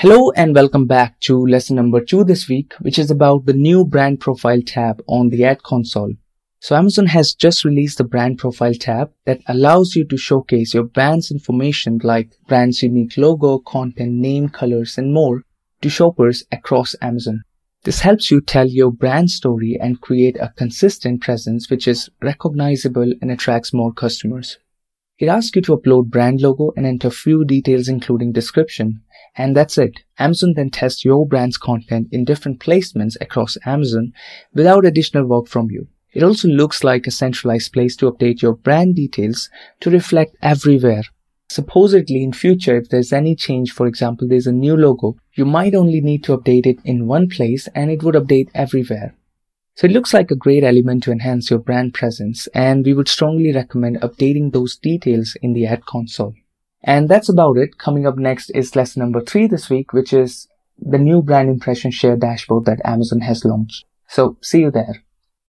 Hello and welcome back to lesson number two this week, which is about the new brand profile tab on the ad console. So Amazon has just released the brand profile tab that allows you to showcase your brand's information like brand's unique logo, content, name, colors, and more to shoppers across Amazon. This helps you tell your brand story and create a consistent presence which is recognizable and attracts more customers. It asks you to upload brand logo and enter few details including description. And that's it. Amazon then tests your brand's content in different placements across Amazon without additional work from you. It also looks like a centralized place to update your brand details to reflect everywhere. Supposedly in future, if there's any change, for example, there's a new logo, you might only need to update it in one place and it would update everywhere. So it looks like a great element to enhance your brand presence and we would strongly recommend updating those details in the ad console. And that's about it. Coming up next is lesson number three this week, which is the new brand impression share dashboard that Amazon has launched. So see you there.